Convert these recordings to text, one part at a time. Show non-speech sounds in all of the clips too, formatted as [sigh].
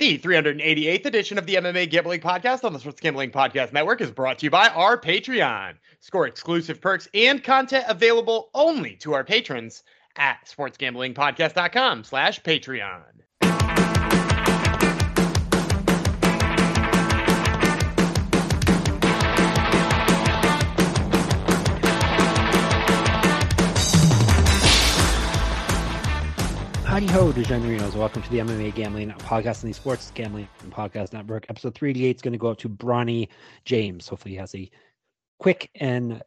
The 388th edition of the MMA Gambling Podcast on the Sports Gambling Podcast Network is brought to you by our Patreon. Score exclusive perks and content available only to our patrons at sportsgamblingpodcast.com slash Patreon. Howdy ho, DeGenerinos. Welcome to the MMA Gambling Podcast and the Sports Gambling Podcast Network. Episode 388 is going to go out to Bronny James. Hopefully, he has a quick and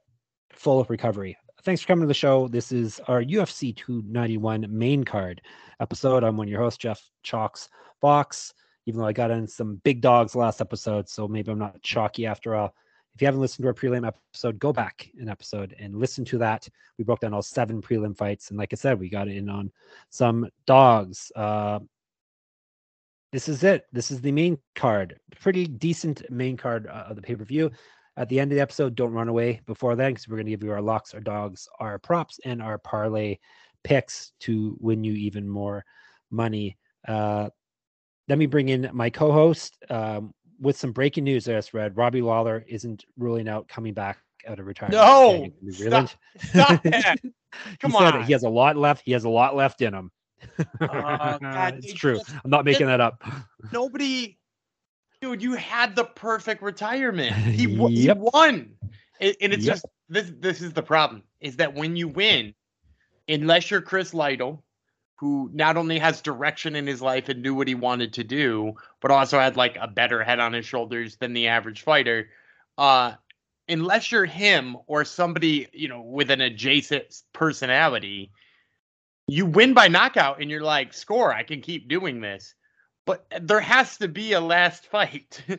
full of recovery. Thanks for coming to the show. This is our UFC 291 main card episode. I'm one of your hosts, Jeff Chalkx Fox. Even though I got in some big dogs last episode, so maybe I'm not chalky after all. If you haven't listened to our prelim episode, go back an episode and listen to that. We broke down all seven prelim fights, and like I said, we got in on some dogs. Uh, this is it. This is the main card. Pretty decent main card uh, of the pay per view. At the end of the episode, don't run away before then, because we're going to give you our locks, our dogs, our props, and our parlay picks to win you even more money. Uh, let me bring in my co-host. Um, with some breaking news I just read, Robbie Lawler isn't ruling out coming back out of retirement. No, stop, stop [laughs] that. Come he on. he has a lot left. He has a lot left in him. Uh, God, [laughs] it's true. Just, I'm not making that up. Nobody, dude, you had the perfect retirement. [laughs] He, yep. he won, and, and it's yep. just this. This is the problem: is that when you win, unless you're Chris Lytle, who not only has direction in his life and knew what he wanted to do, but also had like a better head on his shoulders than the average fighter. Uh, unless you're him or somebody, you know, with an adjacent personality, you win by knockout and you're like, score, I can keep doing this. But there has to be a last [laughs] fight. uh,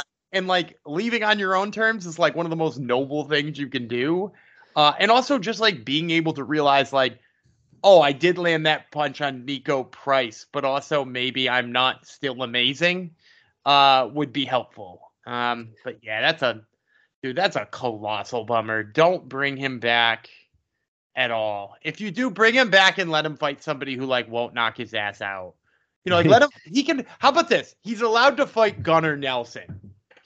yes. And like leaving on your own terms is like one of the most noble things you can do. Uh, and also just like being able to realize, like, oh, I did land that punch on Niko Price, but also maybe I'm not still amazing, uh, would be helpful. Um, but yeah, that's a dude, that's a colossal bummer. Don't bring him back at all. If you do bring him back and let him fight somebody who like won't knock his ass out. You know, like let [laughs] him he can how about this? He's allowed to fight Gunnar Nelson.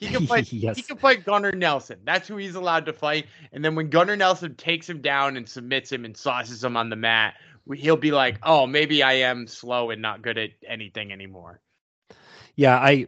He can fight. [laughs] yes. He can fight Gunnar Nelson. That's who he's allowed to fight. And then when Gunnar Nelson takes him down and submits him and sauces him on the mat, he'll be like, "Oh, maybe I am slow and not good at anything anymore." Yeah, I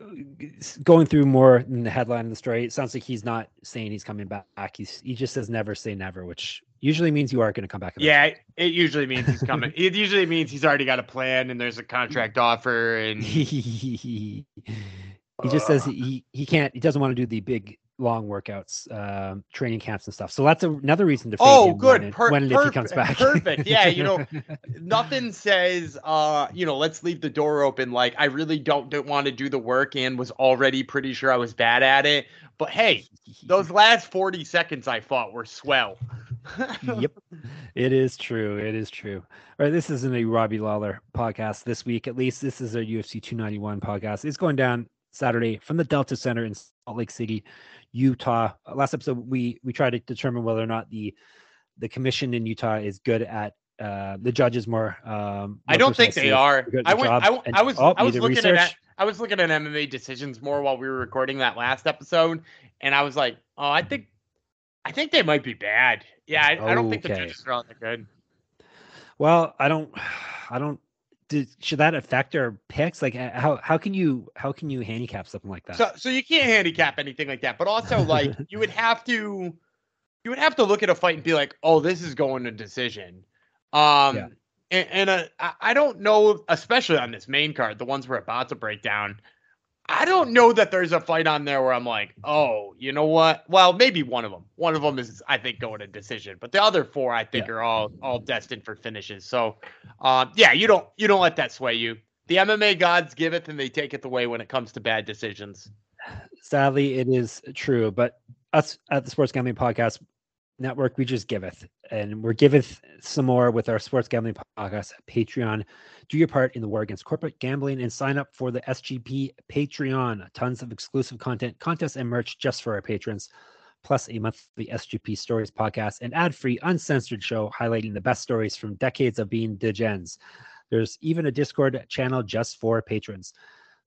going through more in the headline of the story. It sounds like he's not saying he's coming back. He's he just says never say never, which usually means you are going to come back. Yeah, it usually means he's coming. it usually means he's already got a plan and there's a contract offer and [laughs] [laughs] he just says he he can't he doesn't want to do the big long workouts, uh, training camps and stuff. So that's another reason to. Oh, good. When, per- when if he comes back. Perfect. Yeah, you know, [laughs] nothing says, uh, you know, let's leave the door open. Like I really don't, don't want to do the work and was already pretty sure I was bad at it. But hey, those last forty seconds I fought were swell. [laughs] yep, it is true. It is true. All right, this isn't a Robbie Lawler podcast this week. At least this is a UFC 291 podcast. It's going down Saturday from the Delta Center in Salt Lake City. Utah. Last episode, we we tried to determine whether or not the the commission in Utah is good at uh, the judges more. Um, I don't think they are. I went. I, I, was. Oh, I was looking research. at. I was looking at MMA decisions more while we were recording that last episode, and I was like, oh, I think, I think they might be bad. Yeah, I, I don't think the judges are all that good. Well, I don't. [sighs] I don't did, should that affect our picks? Like how how can you how can you handicap something like that? So so you can't handicap [laughs] anything like that. But also like you would have to you would have to look at a fight and be like, oh, this is going to decision. Um yeah. and, and uh, I don't know, especially on this main card, the ones we're about to break down. I don't know that there's a fight on there where I'm like, oh, you know what? Well, maybe one of them. One of them is, I think, going to decision, but the other four, I think, yeah. are all all destined for finishes. So, um, yeah, you don't you don't let that sway you. The MMA gods give it, and they take it away when it comes to bad decisions. Sadly, it is true, but us at the Sports Gambling Podcast, network we just giveth and we're giveth some more with our sports gambling podcast patreon. Do your part in the war against corporate gambling and sign up for the sgp patreon. Tons of exclusive content contests and merch just for our patrons plus a monthly sgp stories podcast and ad-free uncensored show highlighting the best stories from decades of being degens. There's even a discord channel just for patrons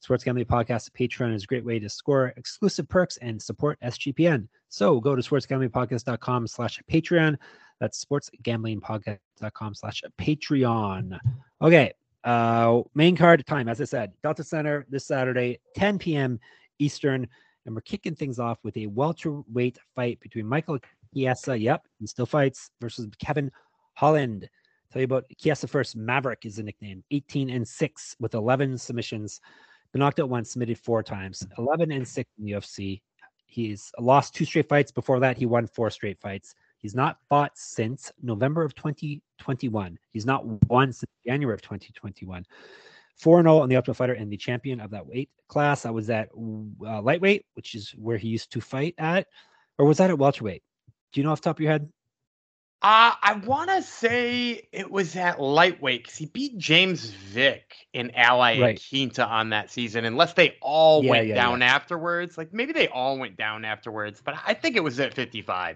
Sports Gambling Podcast Patreon is a great way to score exclusive perks and support SGPN. So go to sportsgamblingpodcast.com slash Patreon. That's sportsgamblingpodcast.com slash Patreon. Okay. Uh, main card time, as I said, Delta Center this Saturday, 10 p.m. Eastern. And we're kicking things off with a welterweight fight between Michael Chiesa, yep, he still fights, versus Kevin Holland. Tell you about Chiesa first. Maverick is the nickname. 18 and 6 with 11 submissions. Knocked out once, submitted four times. 11 and 6 in the UFC. He's lost two straight fights. Before that, he won four straight fights. He's not fought since November of 2021. He's not won since January of 2021. 4 0 on the Ultimate Fighter and the champion of that weight class. I was at uh, lightweight, which is where he used to fight at. Or was that at welterweight? Do you know off top of your head? Uh, I want to say it was at lightweight because he beat James Vick in Ally right. and Quinta on that season, unless they all yeah, went yeah, down yeah. afterwards. Like maybe they all went down afterwards, but I think it was at 55.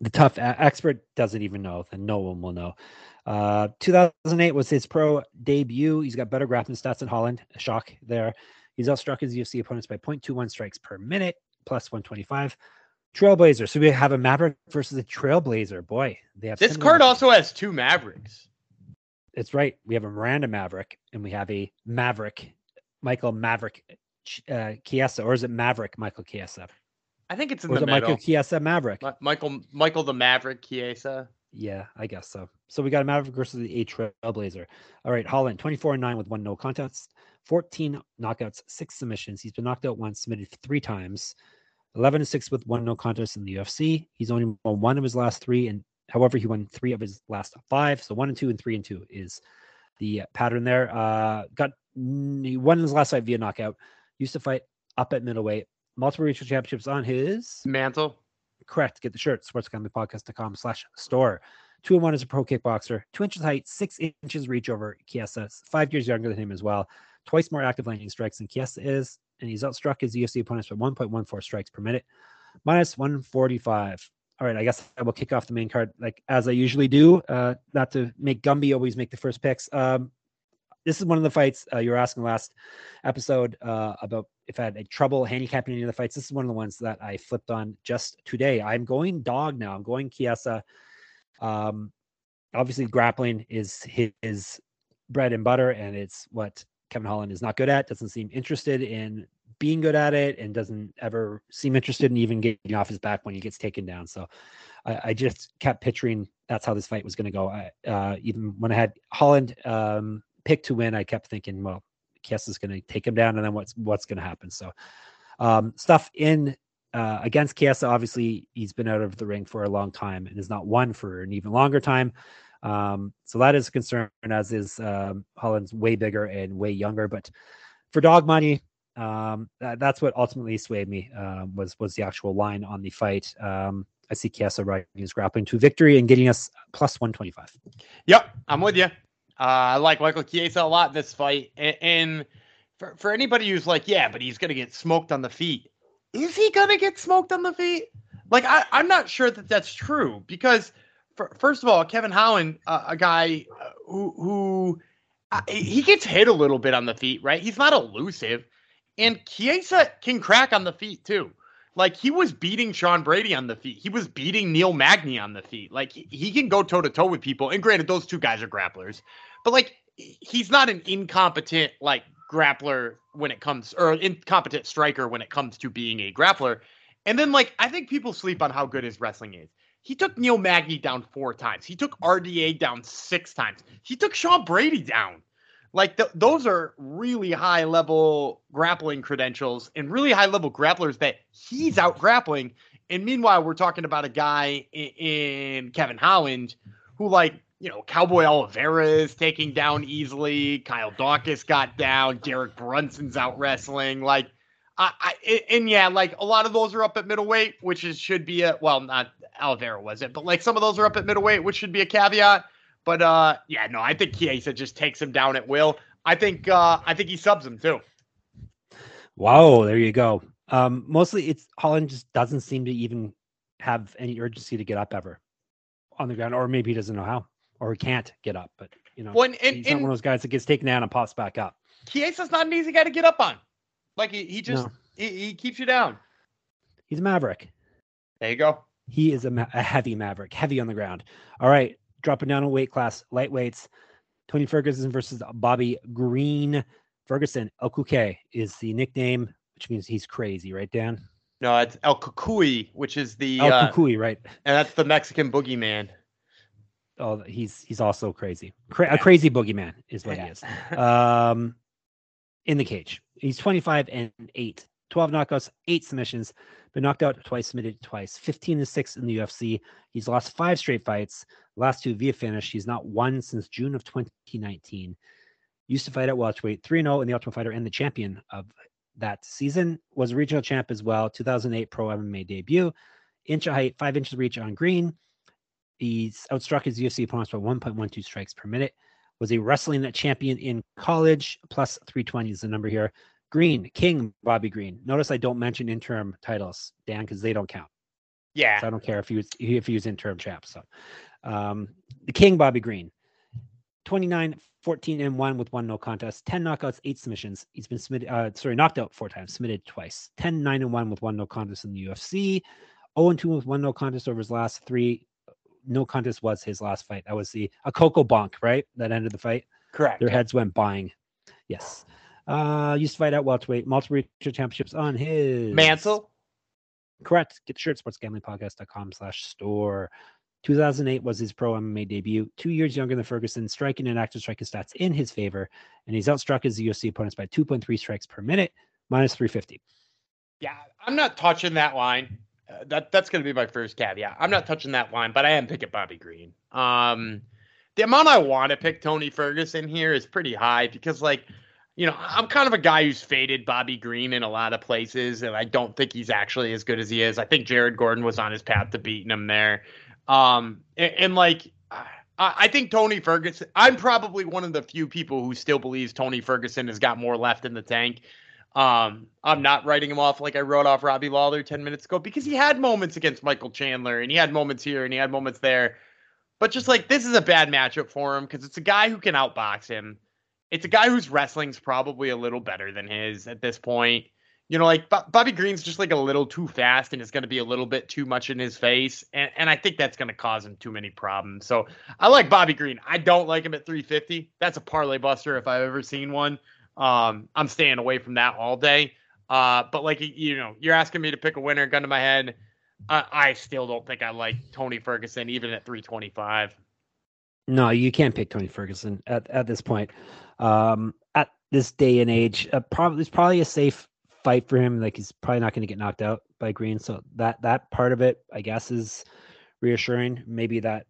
The TUF expert doesn't even know, then no one will know. Uh, 2008 was his pro debut. He's got better grappling stats than Holland. A shock there. He's outstruck his UFC opponents by 0.21 strikes per minute, plus 125. Trailblazer. So we have a Maverick versus a Trailblazer. Boy, they have this card also has two Mavericks. It's right. We have a Miranda Maverick and we have a Maverick, Michael Maverick uh, Chiesa, or is it Maverick Michael Chiesa? I think it's in or the Michael Chiesa Maverick. Ma- Michael Michael the Maverick Chiesa. Yeah, I guess so. So we got a Maverick versus the a Trailblazer. All right, Holland, 24 and 9 with one no contest, 14 knockouts, six submissions. He's been knocked out once, submitted three times. 11 and 6 with one no contest in the UFC. He's only won one of his last three, and however, he won three of his last five. So one and two and three and two is the pattern there. Uh, got he won his last fight via knockout. Used to fight up at middleweight. Multiple regional championships on his mantle. Correct. Get the shirt. Sportsgamblingpodcast.com slash store. Two and one as a pro kickboxer. Two inches height, six inches reach over Chiesa. Five years younger than him as well. Twice more active landing strikes than Chiesa is and he's outstruck his UFC opponents by 1.14 strikes per minute, minus 145. All right, I guess I will kick off the main card like as I usually do. Uh, not to make Gumby always make the first picks. Um, this is one of the fights uh, you were asking last episode uh, about if I had a trouble handicapping any of the fights. This is one of the ones that I flipped on just today. I'm going dog now. I'm going Chiesa. Um, obviously, grappling is his bread and butter, and it's what Kevin Holland is not good at, doesn't seem interested in being good at it, and doesn't ever seem interested in even getting off his back when he gets taken down. So I, I just kept picturing that's how this fight was going to go. I, uh, even when I had Holland um, picked to win, I kept thinking, well, Chiesa is going to take him down, and then what's what's going to happen? So um, stuff in uh, against Chiesa, obviously, he's been out of the ring for a long time and has not won for an even longer time. Um, so that is a concern, as is um, Holland's way bigger and way younger. But for dog money, um, that, that's what ultimately swayed me uh, was was the actual line on the fight. Um, I see Chiesa riding his grappling to victory and getting us plus 125. Yep, I'm with you. Uh, I like Michael Chiesa a lot this fight. And, and for, for anybody who's like, yeah, but he's going to get smoked on the feet. Is he going to get smoked on the feet? Like, I, I'm not sure that that's true because – first of all, Kevin Holland, uh, a guy uh, who who uh, he gets hit a little bit on the feet, right? He's not elusive, and Chiesa can crack on the feet too. Like he was beating Sean Brady on the feet. He was beating Neil Magny on the feet. Like he, he can go toe to toe with people. And granted, those two guys are grapplers, but like he's not an incompetent like grappler when it comes or incompetent striker when it comes to being a grappler. And then like I think people sleep on how good his wrestling is. He took Neil Magny down four times. He took RDA down six times. He took Sean Brady down. Like th- those are really high level grappling credentials and really high level grapplers that he's out grappling. And meanwhile, we're talking about a guy in, in Kevin Holland who, like, you know, Cowboy Oliveira is taking down easily. Kyle Daukaus got down. Derek Brunson's out wrestling. Like, I, I, and yeah, like a lot of those are up at middleweight, which is should be a well, not Oliveira was it, but like some of those are up at middleweight, which should be a caveat. But uh, yeah, no, I think Chiesa just takes him down at will. I think uh, I think he subs him too. Wow, there you go. Um, mostly it's Holland just doesn't seem to even have any urgency to get up ever on the ground, or maybe he doesn't know how, or he can't get up. But You know, Well, and, and, he's not one of those guys that gets taken down and pops back up. Chiesa's not an easy guy to get up on. Like he, he just No. he, he keeps you down. He's a maverick. There you go. He is a, ma- a heavy maverick, heavy on the ground. All right, dropping down a weight class, lightweights. Tony Ferguson versus Bobby Green. Ferguson, Okuke is the nickname, which means he's crazy, right, Dan? No, it's El Cucuy, which is the El uh, Kukui, right? and that's the Mexican boogeyman. Oh, he's he's also crazy. Cra- A crazy boogeyman is what he is. Um, in the cage, he's 25 and eight, 12 knockouts, eight submissions. Been knocked out twice, submitted twice. 15 and six in the UFC. He's lost five straight fights. Last two via finish. He's not won since June of 2019. Used to fight at welterweight, 3 0 in the Ultimate Fighter and the champion of that season. Was a regional champ as well. 2008 pro MMA debut. Inch of height, five inches reach on green. He's outstruck his UFC opponents by 1.12 strikes per minute. Was a wrestling champion in college, plus 320 is the number here. Green, King, Bobby Green. Notice I don't mention interim titles, Dan, because they don't count. Yeah. So I don't care if he was if he was interim champ. So um, the King Bobby Green. 29, 14 and 1 with one no contest, 10 knockouts, eight submissions. He's been submitted uh sorry, knocked out four times, submitted twice. 10, 9 and 1 with one no contest in the UFC. 0 and 2 with one no contest over his last three. No contest was his last fight. That was the a Coco Bonk, right? That ended the fight. Correct. Their heads went buying. Yes. Uh used to fight at welterweight, multiple regional championships on his Mansell. Correct. Get the shirt, sportsgamblingpodcast.com slash store. 2008 was his pro MMA debut. Two years younger than Ferguson, striking and active striking stats in his favor. And he's outstruck his UFC opponents by 2.3 strikes per minute, minus 350. Yeah, I'm not touching that line. Uh, that that's going to be my first caveat. I'm not touching that line, but I am picking Bobby Green. Um, the amount I want to pick Tony Ferguson here is pretty high because, like, you know, I'm kind of a guy who's faded Bobby Green in a lot of places, and I don't think he's actually as good as he is. I think Jared Gordon was on his path to beating him there. Um, and, and like, I, think Tony Ferguson. I'm probably one of the few people who still believes Tony Ferguson has got more left in the tank. Um, I'm not writing him off like I wrote off Robbie Lawler 10 minutes ago because he had moments against Michael Chandler and he had moments here and he had moments there. But just like this is a bad matchup for him because it's a guy who can outbox him. It's a guy whose wrestling's probably a little better than his at this point. You know, like Bo- Bobby Green's just like a little too fast and it's going to be a little bit too much in his face. And, and I think that's going to cause him too many problems. So I like Bobby Green. I don't like him at 350. That's a parlay buster if I've ever seen one. Um, I'm staying away from that all day. Uh, but like you know, you're asking me to pick a winner, gun to my head. I, I still don't think I like Tony Ferguson even at 325. No, you can't pick Tony Ferguson at, at this point. Um, at this day and age, uh, probably it's probably a safe fight for him. Like he's probably not going to get knocked out by Green. So that that part of it, I guess, is reassuring. Maybe that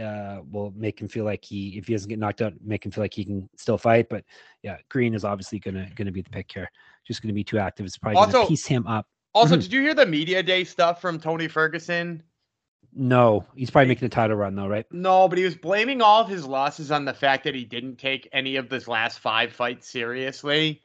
uh, will make him feel like he, if he doesn't get knocked out, make him feel like he can still fight. But yeah, Green is obviously gonna gonna be the pick here. Just gonna be too active. It's probably Also- gonna piece him up. Also, Mhm. did you hear the media day stuff from Tony Ferguson? No, he's probably making a title run though, right? No, but he was blaming all of his losses on the fact that he didn't take any of his last five fights seriously,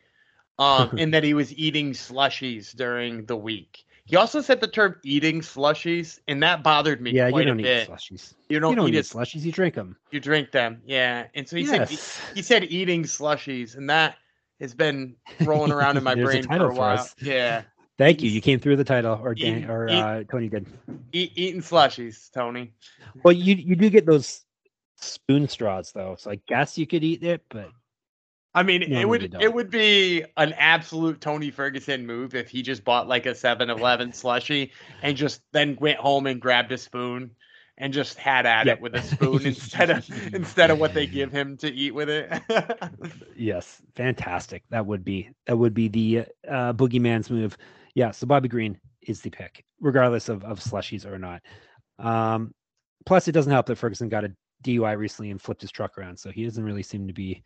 um, [laughs] and that he was eating slushies during the week. He also said the term "eating slushies," and that bothered me Yeah, you don't eat bit. slushies. You don't, you don't eat eat slushies. You drink them. you drink them. Yeah, and so he said yes. he said eating slushies, and that has been rolling around in my [laughs] brain for a for while. us. Yeah, Thank you. You came through the title, or Dan, Eat- or eat- uh, Tony did. eat, eating slushies, Tony. Well, you you do get those spoon straws though, so I guess you could eat it, but I mean, No, it would it would be an absolute Tony Ferguson move if he just bought like a 7-Eleven slushy and just then went home and grabbed a spoon and just had at Yep. it with a spoon [laughs] instead of instead of what they give him to eat with it. [laughs] yes, fantastic. That would be that would be the uh, boogeyman's move. Yeah, so Bobby Green is the pick, regardless of of slushies or not. Um, plus, it doesn't help that Ferguson got a DUI recently and flipped his truck around, so he doesn't really seem to be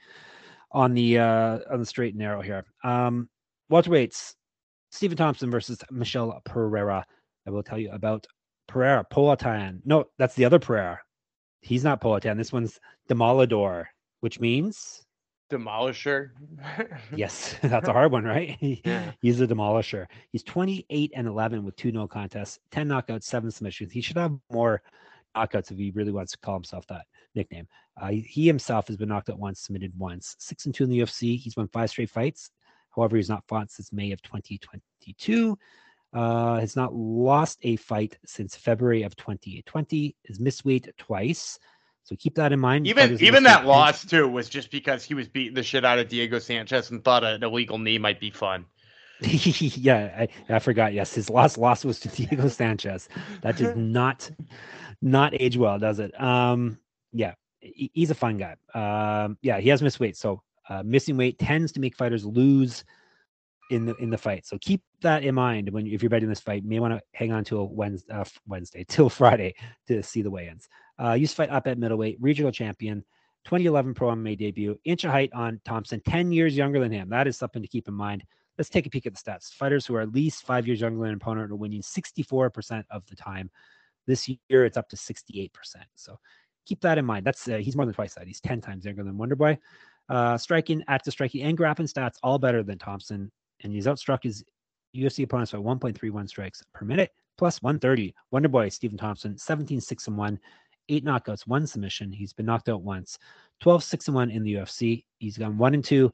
on the uh on the straight and narrow here. Um, welterweights: Stephen Thompson versus Michel Pereira. I will tell you about Pereira Poatan. No, that's the other Pereira. He's not Poatan. This one's Demolador, which means Demolisher. yes, [laughs] [laughs] that's a hard one, right? [laughs] Yeah. He's a demolisher. He's 28 and 11 with two no contests, 10 knockouts, seven submissions. He should have more knockouts if he really wants to call himself that nickname. Uh, he himself has been knocked out once, submitted once, six and two in the UFC. He's won five straight fights. However, he's not fought since May of 2022. Uh, has not lost a fight since February of 2020. Has missed weight twice. So keep that in mind. Even even that loss too was just because he was beating the shit out of Diego Sanchez and thought an illegal knee might be fun. [laughs] yeah, I, I, forgot. Yes, his last loss was to [laughs] Diego Sanchez. That does [laughs] not not age well, does it? Um, yeah, he's a fun guy. Um, yeah, he has missed weight, so uh, missing weight tends to make fighters lose in the in the fight. So keep that in mind when if you're betting this fight. You may want to hang on to a Wednesday, uh, [laughs] Wednesday till Friday to see the weigh-ins. Uh, used to fight up at middleweight, regional champion, 2011 pro MMA debut, inch of height on Thompson, 10 years younger than him. That is something to keep in mind. Let's take a peek at the stats. Fighters who are at least five years younger than an opponent are winning 64% of the time. This year, it's up to 68%. So keep that in mind. That's uh, he's more than twice that. He's 10 times younger than Wonderboy. Uh, striking, active striking, and grappling stats all better than Thompson, and he's outstruck his UFC opponents by 1.31 strikes per minute, plus 130. Wonderboy Stephen Thompson, 17 6 and 1, eight knockouts, won submission. He's been knocked out once, 12 6 and 1 in the UFC. He's gone 1 and 2,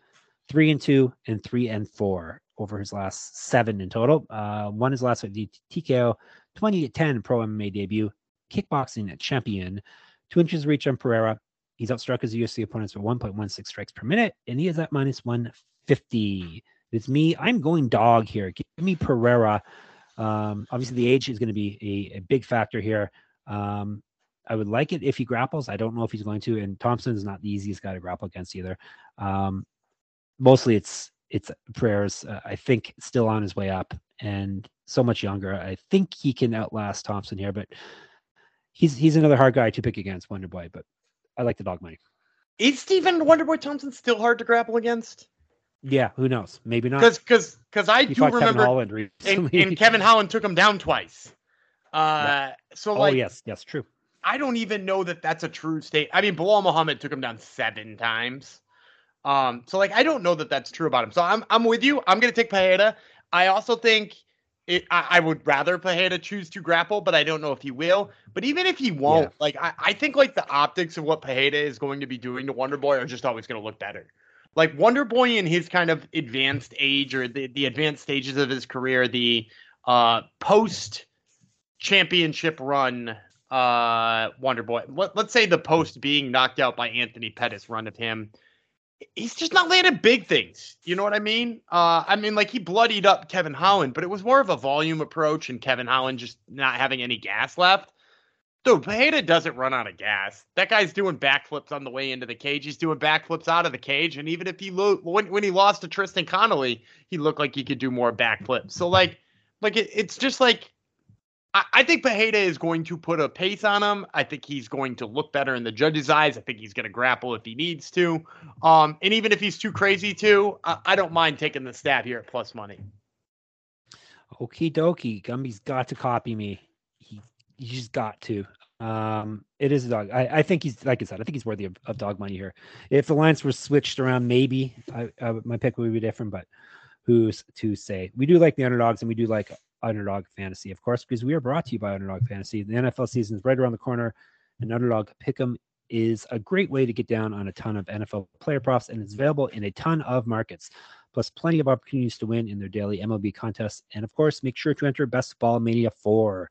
3 and 2, and 3 and 4 over his last seven in total. Uh, one his last fight, TKO, 20 10 pro MMA debut, kickboxing champion, two inches reach on Pereira, He's outstruck his UFC opponents by 1.16 strikes per minute, and he is at minus 150. It's me. I'm going dog here. Give me Pereira. Um, obviously, the age is going to be a, a, big factor here. Um, I would like it if he grapples. I don't know if he's going to, and Thompson is not the easiest guy to grapple against either. Um, mostly, it's it's Pereira's. Uh, I think still on his way up and so much younger. I think he can outlast Thompson here, but he's he's another hard guy to pick against Wonderboy. But I like the dog money. Is Stephen Wonderboy Thompson still hard to grapple against? Yeah, who knows? Maybe not. Because because because I he do remember Kevin Holland and, and, Kevin Holland took him down twice. Uh, yeah. so oh, like, yes, yes, true. I don't even know that that's a true state. I mean, Belal Muhammad took him down seven times. Um, so like, I don't know that that's true about him. So I'm I'm with you. I'm gonna take Pereira. I also think it, I, I, would rather Pereira choose to grapple, but I don't know if he will. But even if he won't, yeah. like I, I think like the optics of what Pereira is going to be doing to Wonder Boy are just always going to look better. Like Wonder Boy in his kind of advanced age or the, the advanced stages of his career, the uh, post championship run uh, Wonder Boy. Let, let's say the post being knocked out by Anthony Pettis run of him he's just not landing big things. You know what I mean? Uh, I mean, like he bloodied up Kevin Holland, but it was more of a volume approach, and Kevin Holland just not having any gas left. Dude, Pereira doesn't run out of gas. That guy's doing backflips on the way into the cage. He's doing backflips out of the cage, and even if he lo- when when he lost to Tristan Connelly, he looked like he could do more backflips. So like, like it, it's just like I, I think Pereira is going to put a pace on him. I think he's going to look better in the judge's eyes. I think he's going to grapple if he needs to. Um, and even if he's too crazy to, I, I don't mind taking the stab here at plus money. Okie dokie. Gumby's got to copy me. He he's got to. Um, it is a dog. I, I think he's like I said. I think he's worthy of, of dog money here. If the lines were switched around, maybe I, I, my pick would be different. But who's to say? We do like the underdogs, and we do like Underdog Fantasy, of course, because we are brought to you by Underdog Fantasy. The NFL season is right around the corner, and Underdog Pick'em is a great way to get down on a ton of NFL player props, and it's available in a ton of markets, plus plenty of opportunities to win in their daily MLB contests. And of course, make sure to enter Best Ball Mania 4.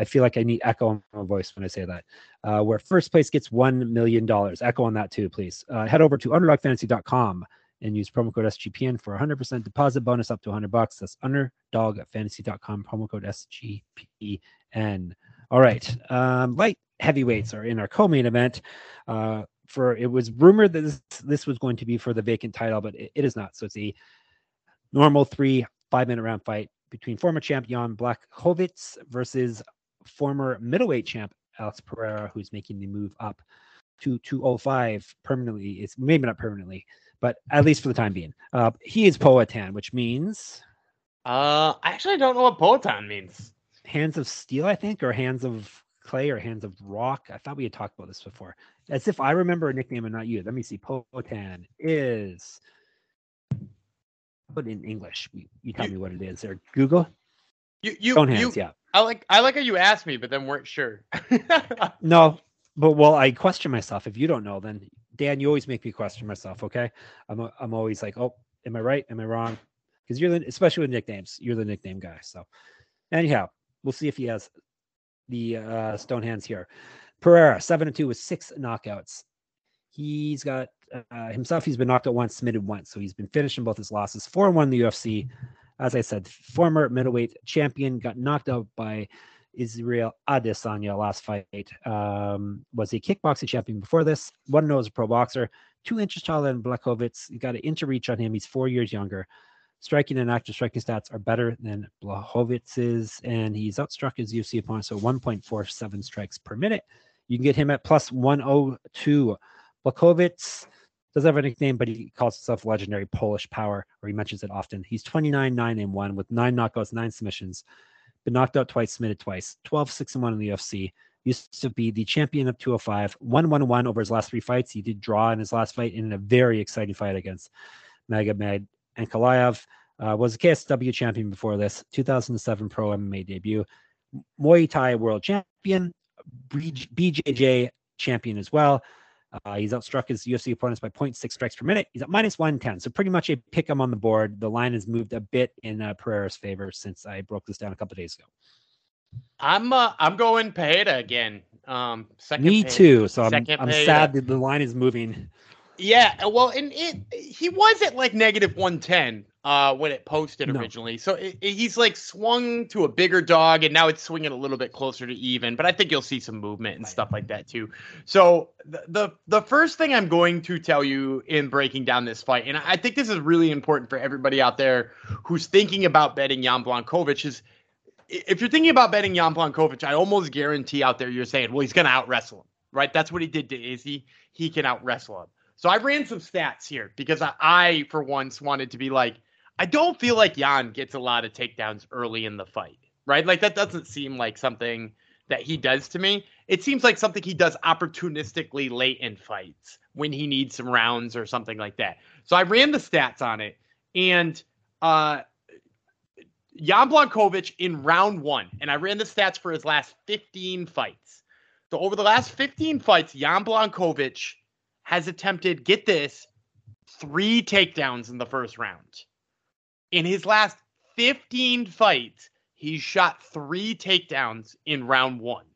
I feel like I need echo in my voice when I say that. Uh, where first place gets $1 million. Echo on that too, please. Uh, head over to underdogfantasy.com and use promo code SGPN for 100% deposit bonus up to 100 bucks. That's underdogfantasy.com, promo code SGPN. All right. Um, light heavyweights are in our co-main event. Uh, for it was rumored that this, this was going to be for the vacant title, but it, it is not. So it's a normal three five minute round fight between former champ Jan Blachowicz versus former middleweight champ Alex Pereira, who's making the move up to 205 permanently. It's maybe not permanently, but at least for the time being. Uh, he is Poatan, which means. Uh, I actually don't know what Poatan means. Hands of steel, I think, or hands of clay, or hands of rock. I thought we had talked about this before. As if I remember a nickname and not you. Let me see. Poatan is. Put in English. You, you tell me what it is. There, Google. You you Stone hands, you, yeah. I like I like how you asked me, but then weren't sure. [laughs] No, but well, I question myself. If you don't know, then Dan, you always make me question myself. Okay, I'm a, I'm always like, oh, am I right? Am I wrong? Because you're the especially with nicknames, you're the nickname guy. So anyhow, we'll see if he has the uh, stone hands here. Pereira seven and two with six knockouts. He's got uh, himself. He's been knocked out once, submitted once, so he's been finished in both his losses. Four and one in the UFC. As I said, former middleweight champion got knocked out by Israel Adesanya last fight. Um, was a kickboxing champion before this. One knows a pro boxer. Two inches taller than Blachowicz. You got an inch of reach on him. He's four years younger. Striking and active striking stats are better than Blachowicz's, and he's outstruck his UFC opponent, so 1.47 strikes per minute. You can get him at plus 102. Blachowicz doesn't have a nickname, but he calls himself legendary Polish power, or he mentions it often. He's 29, 9 and 1 with nine knockouts, nine submissions. Been knocked out twice, submitted twice. 12, 6 and 1 in the UFC. Used to be the champion of 205. 1 1 1 over his last three fights. He did draw in his last fight in a very exciting fight against Magomed Ankalaev. Uh, was a KSW champion before this. 2007 pro MMA debut. Muay Thai world champion. BJJ champion as well. Uh, he's outstruck his UFC opponents by 0.6 strikes per minute. He's at minus 110. So pretty much a pick'em on the board. The line has moved a bit in uh, Pereira's favor since I broke this down a couple days ago. I'm uh, I'm going Pereira again. Um, second. Me Pereira. too. So I'm, Second I'm sad that the line is moving. Yeah, well, and it he was at like negative one ten uh when it posted No. originally, so it, it- he's like swung to a bigger dog, and now it's swinging a little bit closer to even. But I think you'll see some movement and stuff like that too. So the the, the first thing I'm going to tell you in breaking down this fight, and I think this is really important for everybody out there who's thinking about betting Jan Blachowicz is. If you're thinking about betting Jan Blachowicz, I almost guarantee out there you're saying, well, he's going to out wrestle him, right? That's what he did to Izzy. He can out wrestle him. So I ran some stats here because I, I, for once, wanted to be like, I don't feel like Jan gets a lot of takedowns early in the fight, right? Like that doesn't seem like something that he does to me. It seems like something he does opportunistically late in fights when he needs some rounds or something like that. So I ran the stats on it, and uh, Jan Blachowicz in round one, and I ran the stats for his last 15 fights. So over the last 15 fights, Jan Blachowicz has attempted, get this, three takedowns in the first round. In his last 15 fights, he's shot three takedowns in round one,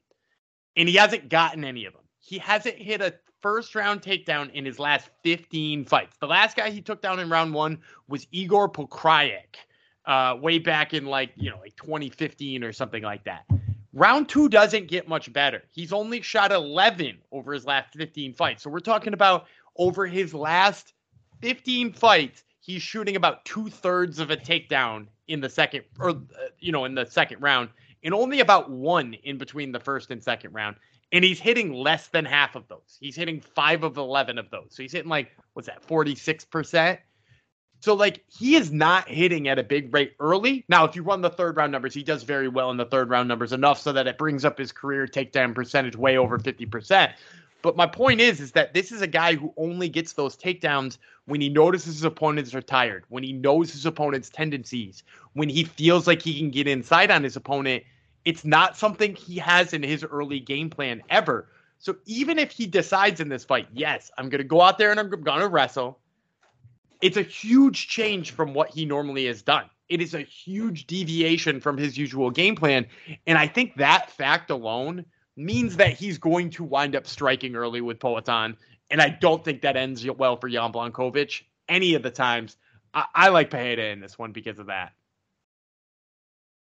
and he hasn't gotten any of them. He hasn't hit a first round takedown in his last 15 fights. The last guy he took down in round one was Igor Pokrajac, uh, way back in like, you know, like 2015 or something like that. Round two doesn't get much better. He's only shot 11 over his last 15 fights. So we're talking about over his last 15 fights, he's shooting about two thirds of a takedown in the second, or, you know, in the second round, and only about one in between the first and second round. And he's hitting less than half of those. He's hitting five of 11 of those. So he's hitting like, what's that, 46%? So like he is not hitting at a big rate early. Now, if you run the third round numbers, he does very well in the third round numbers enough so that it brings up his career takedown percentage way over 50%. But my point is, is that this is a guy who only gets those takedowns when he notices his opponents are tired, when he knows his opponent's tendencies, when he feels like he can get inside on his opponent. It's not something he has in his early game plan ever. So even if he decides in this fight, yes, I'm going to go out there and I'm going to wrestle, it's a huge change from what he normally has done. It is a huge deviation from his usual game plan. And I think that fact alone means that he's going to wind up striking early with Poatan. And I don't think that ends well for Jan Blachowicz any of the times. I, I like Pereira in this one because of that.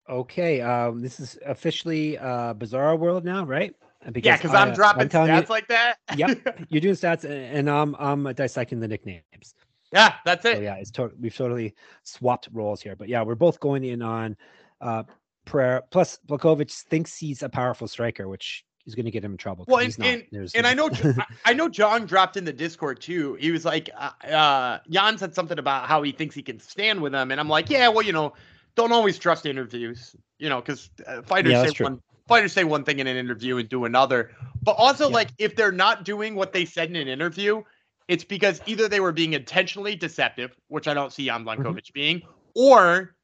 Okay, um, this is officially uh, Bizarro World now, right? yeah, because I'm dropping I'm stats you- like that. Yep. [laughs] You're doing stats, and- and I'm I'm dissecting the nicknames. yeah, that's it. So yeah, it's to- we've totally swapped roles here. But yeah, we're both going in on uh Pereira. Plus, Blachowicz thinks he's a powerful striker, which is going to get him in trouble. Well, and- and- And I know, [laughs] I- know, John dropped in the Discord too. He was like, uh, uh, Jan said something about how he thinks he can stand with him, and I'm like, yeah, well, you know, don't always trust interviews, you know, because uh, fighters Yeah, say true. one, fighters say one thing in an interview and do another. But also, Yeah. like, if they're not doing what they said in an interview, it's because either they were being intentionally deceptive, which I don't see Jan Mm-hmm. Being, or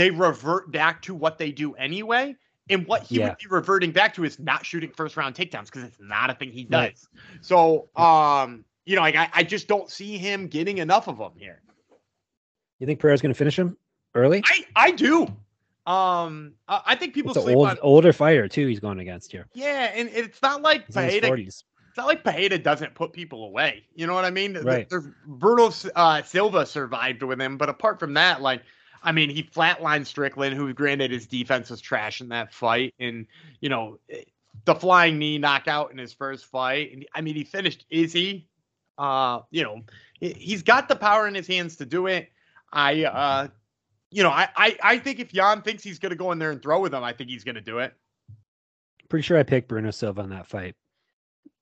they revert back to what they do anyway. And what he Yeah. would be reverting back to is not shooting first round takedowns because it's not a thing he does. Right. So, um, you know, like I, I just don't see him getting enough of them here. You think Pereira's going to finish him early? I, I do. Um, I, think people It's sleep old, on. older fighter too. He's going against here. Yeah, and it's not like He's in his forties. it's not like Pereira doesn't put people away. You know what I mean? Right. There's Bruno uh, Silva survived with him, but apart from that, like, I mean, he flatlined Strickland, who granted his defense was trash in that fight, and you know, the flying knee knockout in his first fight. And I mean, he finished Izzy. Uh, you know, he- he's got the power in his hands to do it. I, uh, you know, I, I, I think if Jan thinks he's gonna go in there and throw with him, I think he's gonna do it. Pretty sure I picked Bruno Silva on that fight.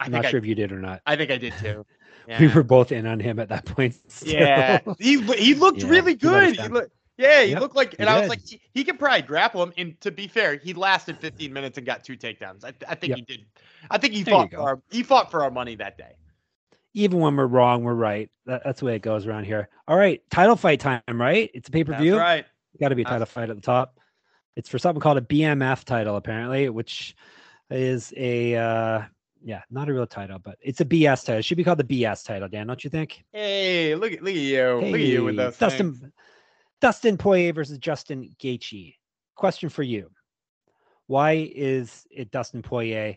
I'm not I, sure if you did or not. I think I did too. [laughs] We were both in on him at that point. Yeah, he he looked [laughs] Yeah, really he let us good. He looked, yeah, he Yep, looked like, and I was like, he, he could probably grapple him. And to be fair, he lasted 15 minutes and got two takedowns. I, I think Yep. he did. I think he There fought for our, he fought for our money that day. Even when we're wrong, we're right. That, that's the way it goes around here. All right, title fight time, right? It's a pay per view. right. Got to be a That's- title fight at the top. It's for something called a BMF title, apparently, which is a uh yeah, not a real title, but it's a BS title. It should be called the BS title, Dan, don't you think? Hey, look at look at you, look at you with Hey, those Dustin things. Dustin Poirier versus Justin Gaethje. Question for you: Why is it Dustin Poirier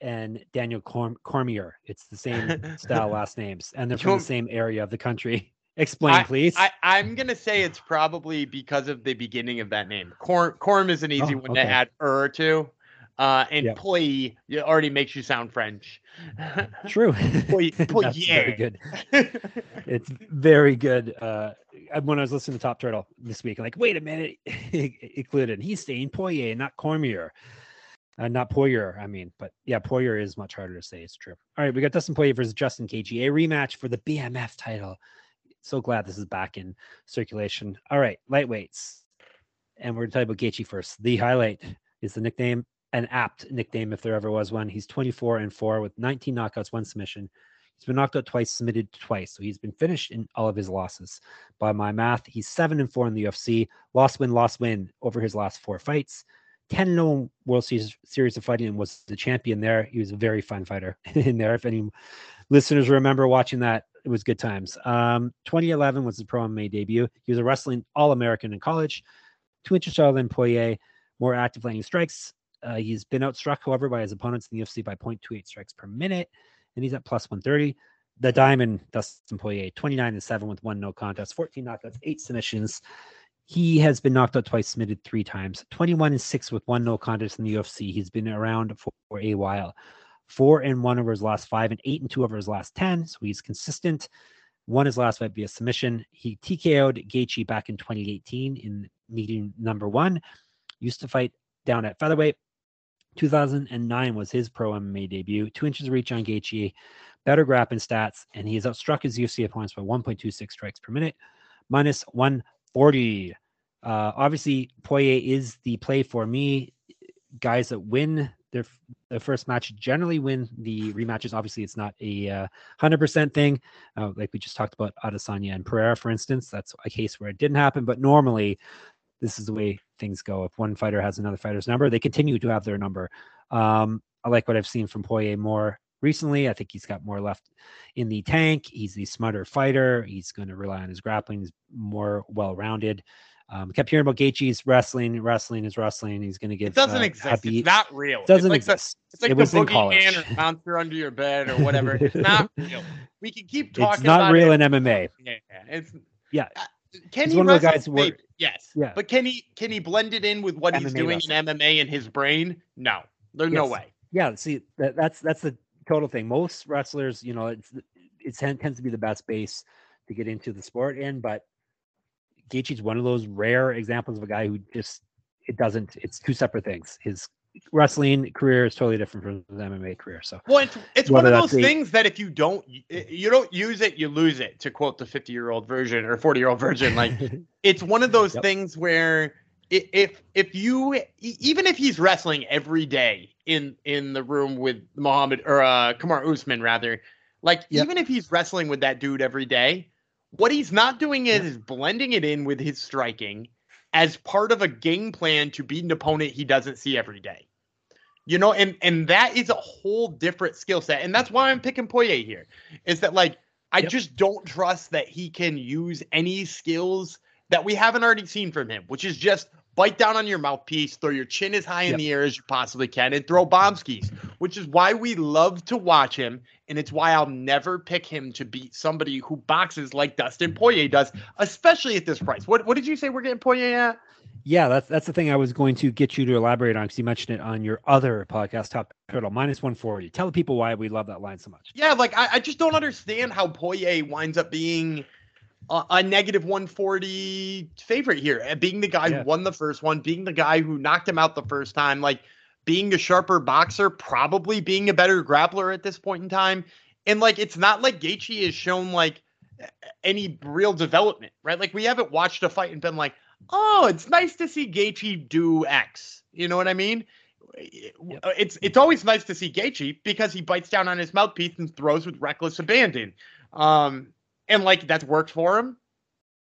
and Daniel Corm- Cormier? It's the same [laughs] style last names, and they're from the same area of the country. [laughs] Explain, please. I, I'm gonna say it's probably because of the beginning of that name. Corm, Corm is an easy Oh, one to add er to, uh, and Yep. Poi already makes you sound French. [laughs] True. Poi- [laughs] That's very good. It's very good. Uh, when I was listening to Top Turtle this week, I'm like, wait a minute, [laughs] included. He's saying Poirier, not Cormier. Uh, not Poirier, I mean, but yeah, Poirier is much harder to say. It's true. All right, we got Dustin Poirier versus Justin Gaethje, a rematch for the BMF title. So glad this is back in circulation. All right, lightweights, and we're going to talk about Gaethje first. The highlight is the nickname, an apt nickname if there ever was one. He's 24 and four with 19 knockouts, one submission. He's been knocked out twice, submitted twice. So he's been finished in all of his losses. By my math, he's seven and four in the UFC. Lost win, lost win over his last four fights. 10 0 World Series, Series of Fighting and was the champion there. He was a very fun fighter [laughs] in there. If any listeners remember watching that, it was good times. Um, 2011 was his pro MMA debut. He was a wrestling All American in college. Two inches taller than Poirier, more active landing strikes. Uh, he's been outstruck, however, by his opponents in the UFC by 0.28 strikes per minute, and he's at plus 130. The Diamond, Dustin Poirier, 29 and 7 with one no contest, 14 knockouts, eight submissions. He has been knocked out twice, submitted three times, 21 and 6 with one no contest in the UFC. He's been around for, for a while. Four and one over his last five, and eight and two over his last 10. So he's consistent. Won his last fight via submission. He TKO'd Gaethje back in 2018 in meeting number one. Used to fight down at featherweight. 2009 was his pro MMA debut. Two inches reach on Gaethje, better grappling stats, and he has outstruck his UFC opponents by 1.26 strikes per minute, minus 140. Uh, obviously, Poirier is the play for me. Guys that win their, their first match generally win the rematches. Obviously, it's not a uh, 100% thing. Uh, like we just talked about Adesanya and Pereira, for instance. That's a case where it didn't happen. But normally, this is the way things go. If one fighter has another fighter's number, they continue to have their number. Um, I like what I've seen from Poirier more recently. I think he's got more left in the tank. He's the smarter fighter. He's going to rely on his grappling. He's more well rounded. Um, kept hearing about Gaethje's wrestling. Wrestling is wrestling. He's going to get. It doesn't uh, exist. Khabib- It's not real. doesn't it's like exist. The, it's like it the was in college. boogeyman or monster under your bed or whatever. It's not [laughs] real. We can keep talking. It's not real it. in MMA. Yeah, it's Yeah. Uh, Can He's he one of the guys who work- Yes. Yeah. But can he can he blend it in with what he's MMA doing in MMA in his brain? No. There's no way. Yeah, see that, that's that's the total thing. Most wrestlers, you know, it's it tends to be the best base to get into the sport in, but Gaethje's one of those rare examples of a guy who just it doesn't. It's two separate things. His wrestling career is totally different from his MMA career. So Well, it's, it's one of those the- things that if you don't you don't use it, you lose it. To quote the 50 year old version or 40 year old version, like [laughs] it's one of those Yep. things where if if you even if he's wrestling every day in in the room with Muhammad or uh Kamaru Usman rather, like Yep. even if he's wrestling with that dude every day, what he's not doing is, Yep. is blending it in with his striking as part of a game plan to beat an opponent he doesn't see every day. You know, and and that is a whole different skill set. And that's why I'm picking Poirier here. Is that like I yep. just don't trust that he can use any skills that we haven't already seen from him, which is just bite down on your mouthpiece, throw your chin as high in the air as you possibly can, and throw bomb skis, which is why we love to watch him. And it's why I'll never pick him to beat somebody who boxes like Dustin Poirier does, especially at this price. What what did you say we're getting Poirier at? Yeah, that's that's the thing I was going to get you to elaborate on because you mentioned it on your other podcast, Top Turtle, minus 140. Tell the people why we love that line so much. Yeah, like I, I just don't understand how Poirier winds up being – a, a negative 140 favorite here, uh, being the guy yeah. who won the first one, being the guy who knocked him out the first time, like being a sharper boxer, probably being a better grappler at this point in time. And like, it's not like Gaethje has shown like any real development, right? Like, we haven't watched a fight and been like, oh, it's nice to see Gaethje do X. You know what I mean? Yep. It's it's always nice to see Gaethje because he bites down on his mouthpiece and throws with reckless abandon. Um, and like that's worked for him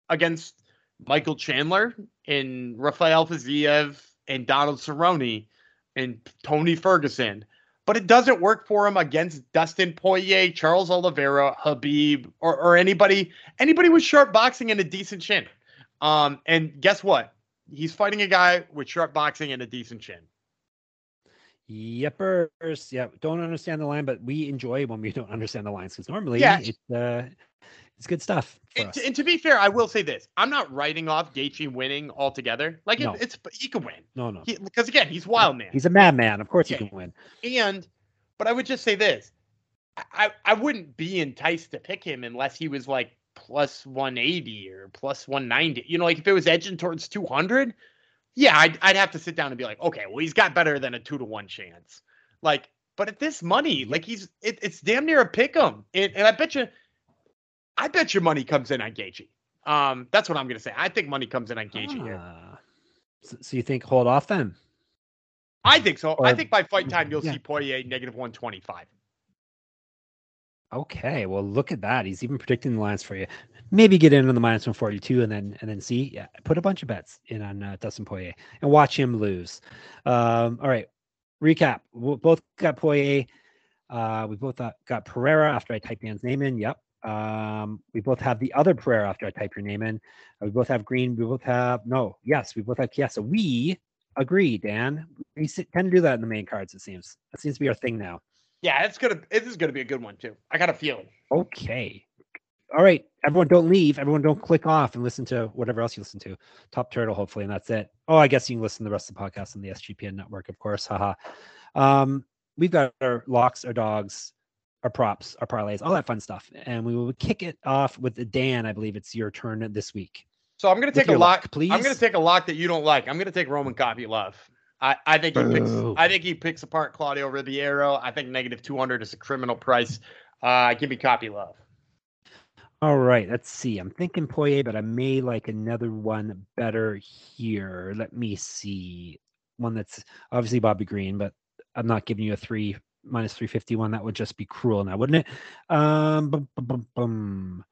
against Michael Chandler and Rafael Fiziev and Donald Cerrone and Tony Ferguson. But it doesn't work for him against Dustin Poirier, Charles Oliveira, Khabib, or, or anybody anybody with sharp boxing and a decent chin. Um, and guess what? He's fighting a guy with sharp boxing and a decent chin. Yepers. Yeah, don't understand the line, but we enjoy when we don't understand the lines because normally yeah. it's uh, it's good stuff. And to, and, to, be fair, I will say this: I'm not writing off Gaethje winning altogether. Like no. it, it's he can win. No, no, because again, he's wild man. He's a madman. Of course, yeah. he can win. And, but I would just say this: I I wouldn't be enticed to pick him unless he was like plus 180 or plus 190. You know, like if it was edging towards 200, yeah, I'd I'd have to sit down and be like, okay, well, he's got better than a two to one chance. Like, but at this money, mm-hmm. like he's it, it's damn near a pick 'em, and, and I bet you I bet your money comes in on Gaethje. Um, that's what I'm going to say. I think money comes in on Gaethje ah. here. So, so, you think hold off then? I think so. Or, I think by fight time you'll yeah. see Poirier negative 125. Okay, well look at that. He's even predicting the lines for you. Maybe get in on the minus 142 and then and then see. Yeah, put a bunch of bets in on uh, Dustin Poirier and watch him lose. Um, all right, recap. We both got Poirier. Uh, we both got, got Pereira after I typed Dan's name in. Yep. Um, we both have the other prayer after I type your name in. Uh, we both have green. We both have no. Yes, we both have Chiesa. We agree, Dan. We tend to do that in the main cards. It seems that seems to be our thing now. Yeah, it's gonna. This is gonna be a good one too. I got a feeling. Okay. All right, everyone, don't leave. Everyone, don't click off and listen to whatever else you listen to. Top Turtle, hopefully, and that's it. Oh, I guess you can listen to the rest of the podcast on the SGPN network, of course. Haha. Um, we've got our locks, our dogs, our props, our parlays, all that fun stuff. And we will kick it off with Dan. I believe it's your turn this week. So I'm going to take a lock, please. I'm going to take a lock that you don't like. I'm going to take Roman Kopylov. I, I think he picks. I think he picks apart Claudio Ribeiro. I think negative 200 is a criminal price. Uh, give me Kopylov. All right, let's see. I'm thinking Poirier, but I may like another one better here. Let me see. One that's obviously Bobby Green, but I'm not giving you a three minus 351 that would just be cruel now wouldn't it um bum, bum, bum,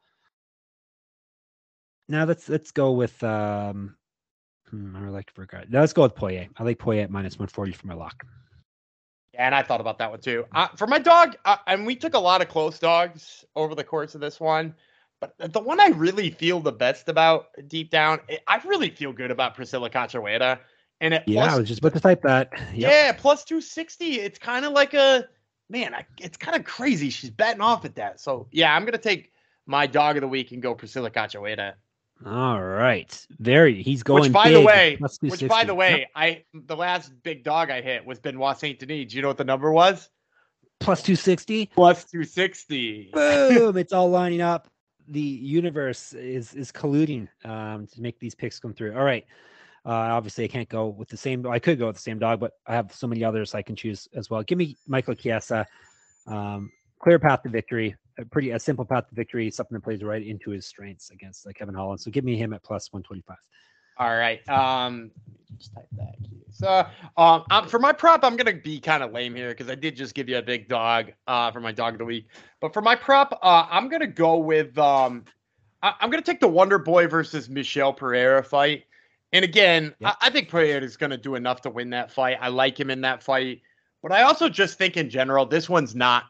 now let's let's go with um hmm, i like to forget let's go with Poirier. i like at minus 140 for my lock yeah, and I thought about that one too. Uh, for my dog, uh, and we took a lot of close dogs over the course of this one, but the one I really feel the best about deep down, I really feel good about Priscilla Cachoeira. And at yeah, plus, I was just about to type that. [sighs] Yep. Yeah, plus 260. It's kind of like a man, I, it's kind of crazy. She's betting off at that. So yeah, I'm gonna take my dog of the week and go Priscilla Cachoeira. All right, very. He's going. Which, by big. the way, which by the way, yep. I the last big dog I hit was Benoit Saint Denis. Do you know what the number was? Plus two sixty. Plus two sixty. Boom! [laughs] it's all lining up. The universe is is colluding um, to make these picks come through. All right. Uh, obviously, I can't go with the same. I could go with the same dog, but I have so many others I can choose as well. Give me Michael Chiesa. Um, clear path to victory. A pretty a simple path to victory. Something that plays right into his strengths against uh, Kevin Holland. So give me him at plus one twenty five. All right. Um, just type that. So, um, um, for my prop, I'm gonna be kind of lame here because I did just give you a big dog uh, for my dog of the week. But for my prop, uh, I'm gonna go with um, I- am gonna take the Wonder Boy versus Michel Pereira fight And again, yep. I, I, think Pereira is going to do enough to win that fight. I like him in that fight, but I also just think in general, this one's not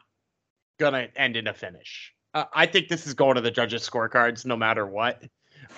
going to end in a finish. Uh, I think this is going to the judges' scorecards no matter what.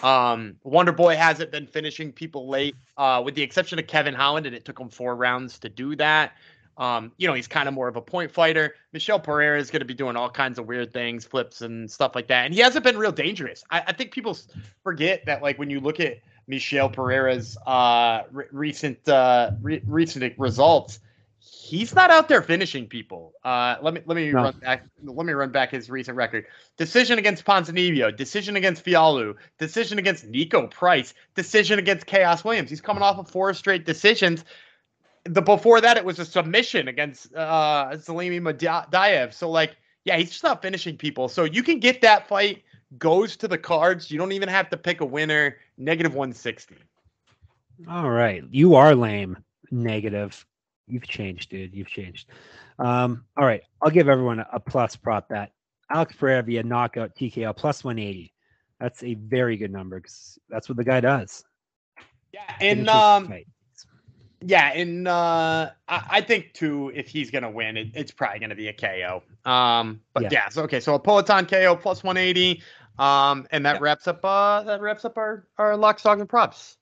Um, Wonder Boy hasn't been finishing people late, uh, with the exception of Kevin Holland, and it took him four rounds to do that. Um, you know, he's kind of more of a point fighter. Michel Pereira is going to be doing all kinds of weird things, flips and stuff like that. And he hasn't been real dangerous. I, I think people forget that, like, when you look at Michel Pereira's uh, re- recent uh, re- recent results, he's not out there finishing people. Uh, let me let me no. run back. Let me run back his recent record: decision against Ponzinibbio, decision against Fialho, decision against Niko Price, decision against Khaos Williams. He's coming off of four straight decisions the before that it was a submission against uh Zelim Imadaev. So like, yeah, he's just not finishing people. So you can get that fight goes to the cards. You don't even have to pick a winner. Negative 160. All right. You are lame. Negative. You've changed, dude. You've changed. Um, all right. I'll give everyone a, a plus prop that Alex Pereira via knockout TKO plus 180. That's a very good number because that's what the guy does. Yeah, and um, yeah, and uh, I, I, think too, if he's gonna win, it, it's probably gonna be a KO. Um, but yeah, yeah so, okay, so a Poatan KO plus 180, um, and that yeah. wraps up uh that wraps up our our lock, stock, and props.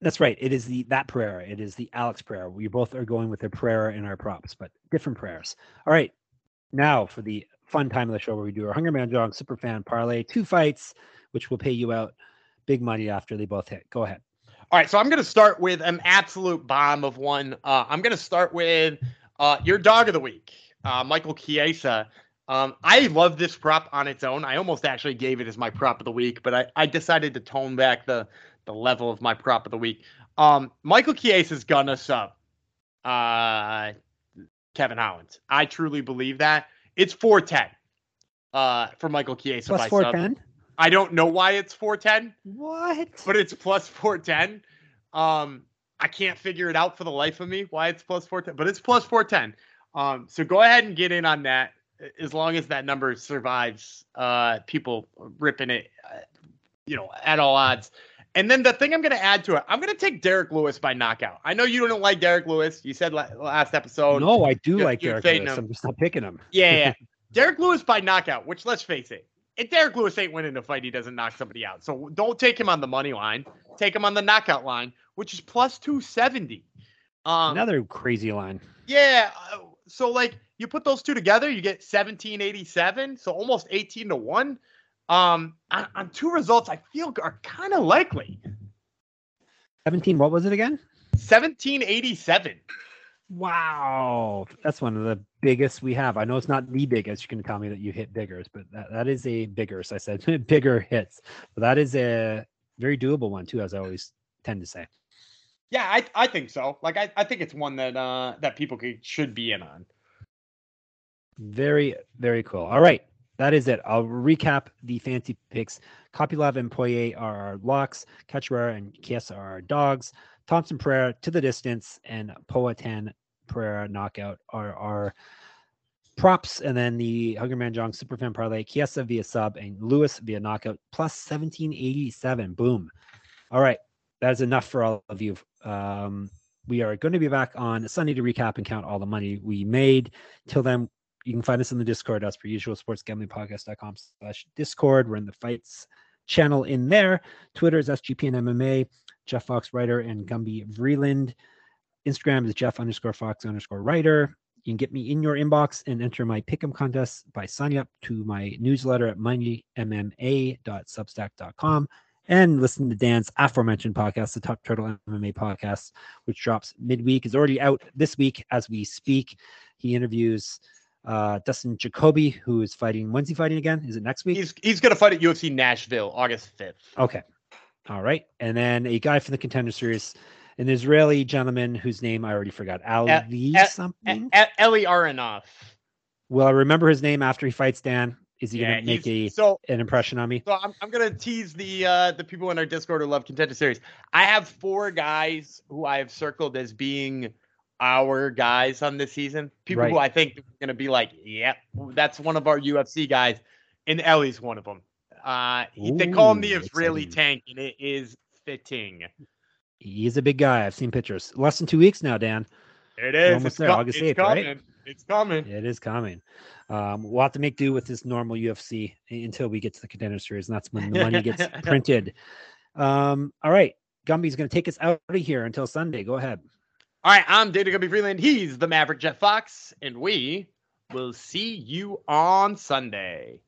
That's right. It is the that prayer. It is the Alex prayer. We both are going with the prayer in our props, but different prayers. All right, now for the fun time of the show where we do our Hunger Man Jong Super Fan Parlay, two fights, which will pay you out big money after they both hit. Go ahead. All right, so I'm going to start with an absolute bomb of one. Uh, I'm going to start with uh, your dog of the week, uh, Michael Chiesa. Um, I love this prop on its own. I almost actually gave it as my prop of the week, but I, I decided to tone back the the level of my prop of the week. Um, Michael Chiesa's gonna sub uh, Kevin Holland. I truly believe that. It's 410 uh, for Michael Chiesa. Plus 410? I don't know why it's 410. What? But it's plus 410. Um, I can't figure it out for the life of me why it's plus 410, but it's plus 410. Um, so go ahead and get in on that as long as that number survives uh, people ripping it, uh, you know, at all odds. And then the thing I'm going to add to it, I'm going to take Derrick Lewis by knockout. I know you don't like Derrick Lewis. You said last episode. No, I do like Derrick. Lewis. Him. I'm just not picking him. Yeah, yeah. [laughs] Derrick Lewis by knockout, which let's face it, if Derrick Lewis ain't winning a fight, he doesn't knock somebody out. So don't take him on the money line. Take him on the knockout line, which is plus 270. Um, Another crazy line. Yeah. Uh, so, like, you put those two together, you get 1787. So almost 18 to 1. Um, on, on two results, I feel are kind of likely. 17, what was it again? 1787. Wow, that's one of the biggest we have. I know it's not the biggest. You can tell me that you hit biggers, but that, that is a bigger. So I said [laughs] bigger hits. But that is a very doable one too, as I always tend to say. Yeah, I I think so. Like I, I think it's one that uh that people could, should be in on. Very very cool. All right, that is it. I'll recap the fancy picks. Kopylov and Poirier are our locks. Cachoeira and Chiesa are our dogs. Thompson Pereira to the distance and Poatan Pereira knockout are our props. And then the Hungerman Jong Superfan Parlay, Chiesa via sub and Lewis via knockout plus 1787. Boom. All right. That is enough for all of you. Um, we are going to be back on Sunday to recap and count all the money we made. Till then, you can find us in the Discord as per usual, sportsgamblingpodcast.com slash Discord. We're in the fights channel in there. Twitter is SGP and MMA. Jeff Fox Writer and Gumby Vreeland. Instagram is Jeff underscore Fox underscore Writer. You can get me in your inbox and enter my pick'em contest by signing up to my newsletter at moneymma.substack.com and listen to Dan's aforementioned podcast, the Top Turtle MMA podcast, which drops midweek, is already out this week as we speak. He interviews uh, Dustin Jacoby, who is fighting. When's he fighting again? Is it next week? He's he's going to fight at UFC Nashville, August fifth. Okay, all right. And then a guy from the contender series, an Israeli gentleman whose name I already forgot. Ali e- something? E- Eli Aronov. Will I remember his name after he fights Dan? Is he yeah, gonna make a so, an impression on me? So I'm, I'm gonna tease the uh the people in our Discord who love contender series. I have four guys who I have circled as being our guys on this season. People right. who I think are gonna be like, yep, that's one of our UFC guys, and Ellie's one of them. Uh, Ooh, they call him the Israeli tank, and it is fitting. He's a big guy. I've seen pictures. Less than two weeks now, Dan. It is. almost it's there, com- August it's 8th, coming. right? It's coming. It is coming. Um, we'll have to make do with this normal UFC until we get to the contender series, and that's when the money gets [laughs] printed. Um, all right, Gumby's going to take us out of here until Sunday. Go ahead. All right, I'm Data Gumby Vreeland. He's the Maverick Jeff Fox, and we will see you on Sunday.